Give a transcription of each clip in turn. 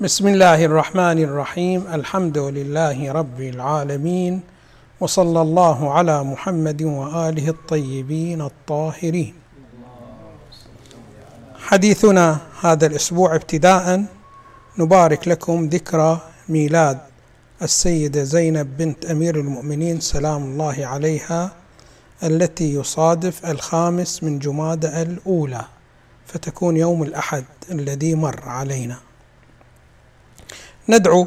بسم الله الرحمن الرحيم الحمد لله رب العالمين وصلى الله على محمد واله الطيبين الطاهرين حديثنا هذا الأسبوع ابتداء نبارك لكم ذكرى ميلاد السيده زينب بنت امير المؤمنين سلام الله عليها التي يصادف الخامس من جماد الاولى فتكون يوم الاحد الذي مر علينا ندعو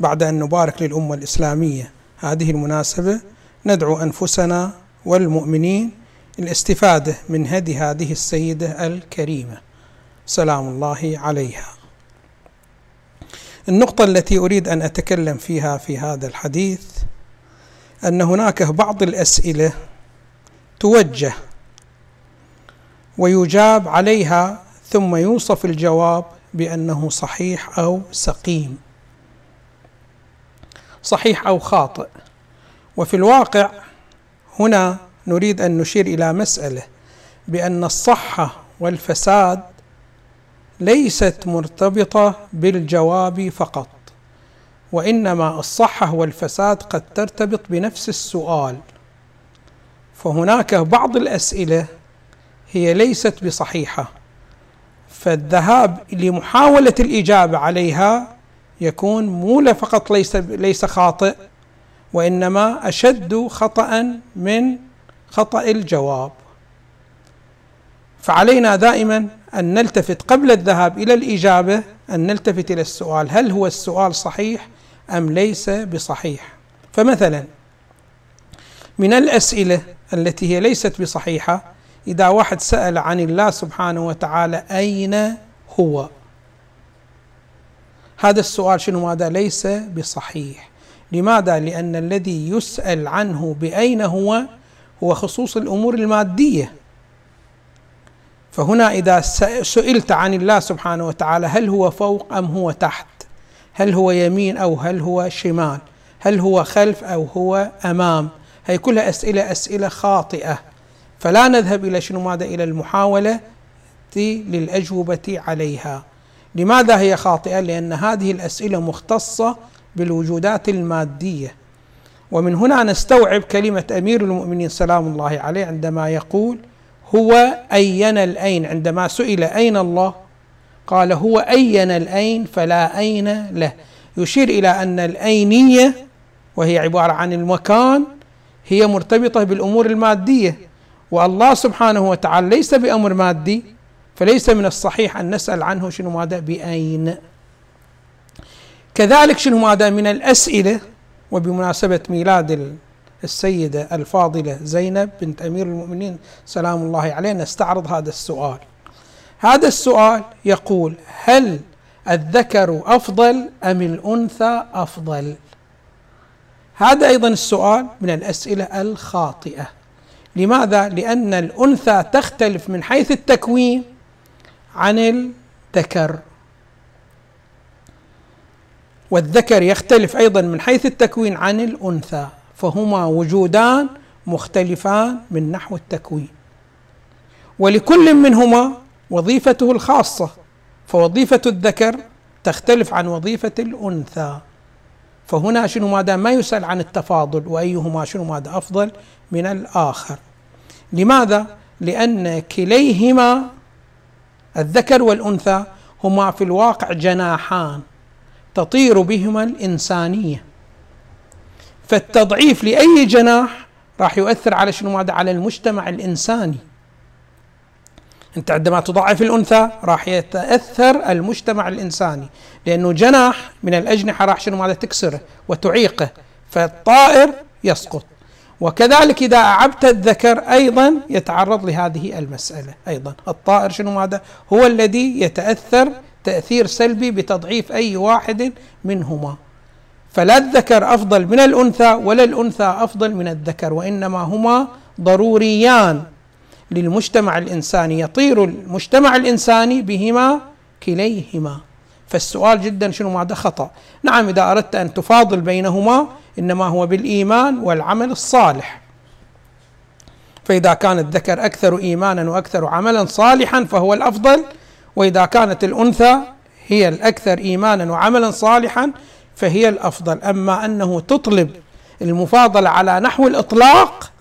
بعد أن نبارك للأمة الإسلامية. هذه المناسبة ندعو أنفسنا والمؤمنين الاستفاده من هدي هذه السيدة الكريمة. سلام الله عليها. النقطة التي أريد أن أتكلم فيها في هذا الحديث أن هناك بعض الأسئلة توجه ويجاب عليها ثم يوصف الجواب بأنه صحيح أو سقيم. صحيح أو خاطئ. وفي الواقع هنا نريد أن نشير إلى مسألة بأن الصحة والفساد ليست مرتبطة بالجواب فقط وإنما الصحة والفساد قد ترتبط بنفس السؤال. فهناك بعض الأسئلة هي ليست بصحيحة. فالذهاب لمحاولة الإجابة عليها يكون مو فقط ليس ليس خاطئ وإنما أشد خطأ من خطأ الجواب. فعلينا دائما أن نلتفت قبل الذهاب إلى الإجابة أن نلتفت إلى السؤال هل هو السؤال صحيح أم ليس بصحيح؟ فمثلا من الأسئلة التي هي ليست بصحيحة إذا واحد سأل عن الله سبحانه وتعالى أين هو؟ هذا السؤال شنو؟ ماذا ليس بصحيح. لماذا؟ لأن الذي يسأل عنه بأين هو؟ هو خصوص الأمور المادية. فهنا إذا سئلت عن الله سبحانه وتعالى هل هو فوق أم هو تحت؟ هل هو يمين أو هل هو شمال؟ هل هو خلف أو هو أمام؟ هي كلها أسئلة أسئلة خاطئة. فلا نذهب إلى شنو؟ ماذا؟ إلى المحاولة للأجوبة عليها. لماذا هي خاطئة؟ لأن هذه الأسئلة مختصة بالوجودات المادية. ومن هنا نستوعب كلمة أمير المؤمنين سلام الله عليه عندما يقول هو أين الأين؟ عندما سئل أين الله؟ قال هو أين الأين؟ فلا أين له. يشير إلى أن الأينية وهي عبارة عن المكان هي مرتبطة بالأمور المادية. والله سبحانه وتعالى ليس بأمر مادي فليس من الصحيح أن نسأل عنه شنو ماذا بأين؟ كذلك شنو ماذا من الأسئلة وبمناسبة ميلاد السيدة الفاضلة زينب بنت أمير المؤمنين سلام الله عليه نستعرض هذا السؤال. هذا السؤال يقول هل الذكر أفضل أم الأنثى أفضل؟ هذا أيضا السؤال من الأسئلة الخاطئة. لماذا؟ لأن الأنثى تختلف من حيث التكوين عن الذكر. والذكر يختلف أيضا من حيث التكوين عن الأنثى فهما وجودان مختلفان من نحو التكوين. ولكل منهما وظيفته الخاصة فوظيفة الذكر تختلف عن وظيفة الأنثى. فهنا شنو ماذا؟ ما يسأل عن التفاضل وأيهما شنو ماذا؟ أفضل من الآخر. لماذا؟ لأن كليهما الذكر والأنثى هما في الواقع جناحان تطير بهما الإنسانية. فالتضعيف لأي جناح راح يؤثر على شنو؟ ماذا؟ على المجتمع الإنساني. أنت عندما تضعف الأنثى راح يتأثر المجتمع الإنساني لأنه جناح من الأجنحة راح شنو؟ ماذا؟ تكسره وتعيقه فالطائر يسقط. وكذلك إذا أعبت الذكر أيضا يتعرض لهذه المسألة أيضا. الطائر شنو ماذا؟ هو الذي يتأثر تأثير سلبي بتضعيف أي واحد منهما. فلا الذكر أفضل من الأنثى ولا الأنثى أفضل من الذكر وإنما هما ضروريان للمجتمع الإنساني. يطير المجتمع الإنساني بهما كليهما. فالسؤال جدا شنو ماذا؟ خطأ. نعم إذا أردت أن تفاضل بينهما إنما هو بالإيمان والعمل الصالح. فإذا كان الذكر أكثر إيمانا وأكثر عملا صالحا فهو الأفضل وإذا كانت الأنثى هي الأكثر إيمانا وعملا صالحا فهي الأفضل. أما أنه تطلب المفاضلة على نحو الإطلاق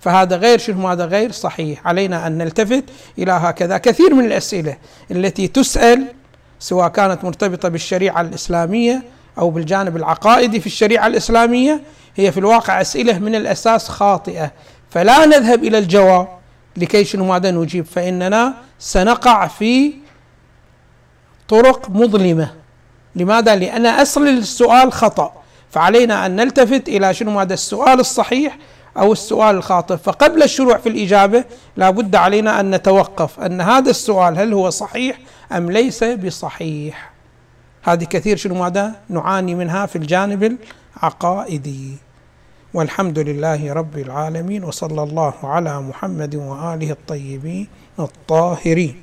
فهذا غير شنو؟ هذا غير صحيح. علينا أن نلتفت إلى هكذا كثير من الأسئلة التي تسأل سواء كانت مرتبطة بالشريعة الإسلامية أو بالجانب العقائدي في الشريعة الإسلامية هي في الواقع أسئلة من الأساس خاطئة. فلا نذهب إلى الجواب لكي شنو ماذا نجيب فإننا سنقع في طرق مظلمة. لماذا؟ لأن أصل السؤال خطأ. فعلينا أن نلتفت إلى شنو ماذا السؤال الصحيح أو السؤال الخاطئ. فقبل الشروع في الإجابة لابد علينا أن نتوقف أن هذا السؤال هل هو صحيح أم ليس بصحيح. هذه كثير شنو ماذا؟ نعاني منها في الجانب العقائدي. والحمد لله رب العالمين وصلى الله على محمد وآله الطيبين الطاهرين.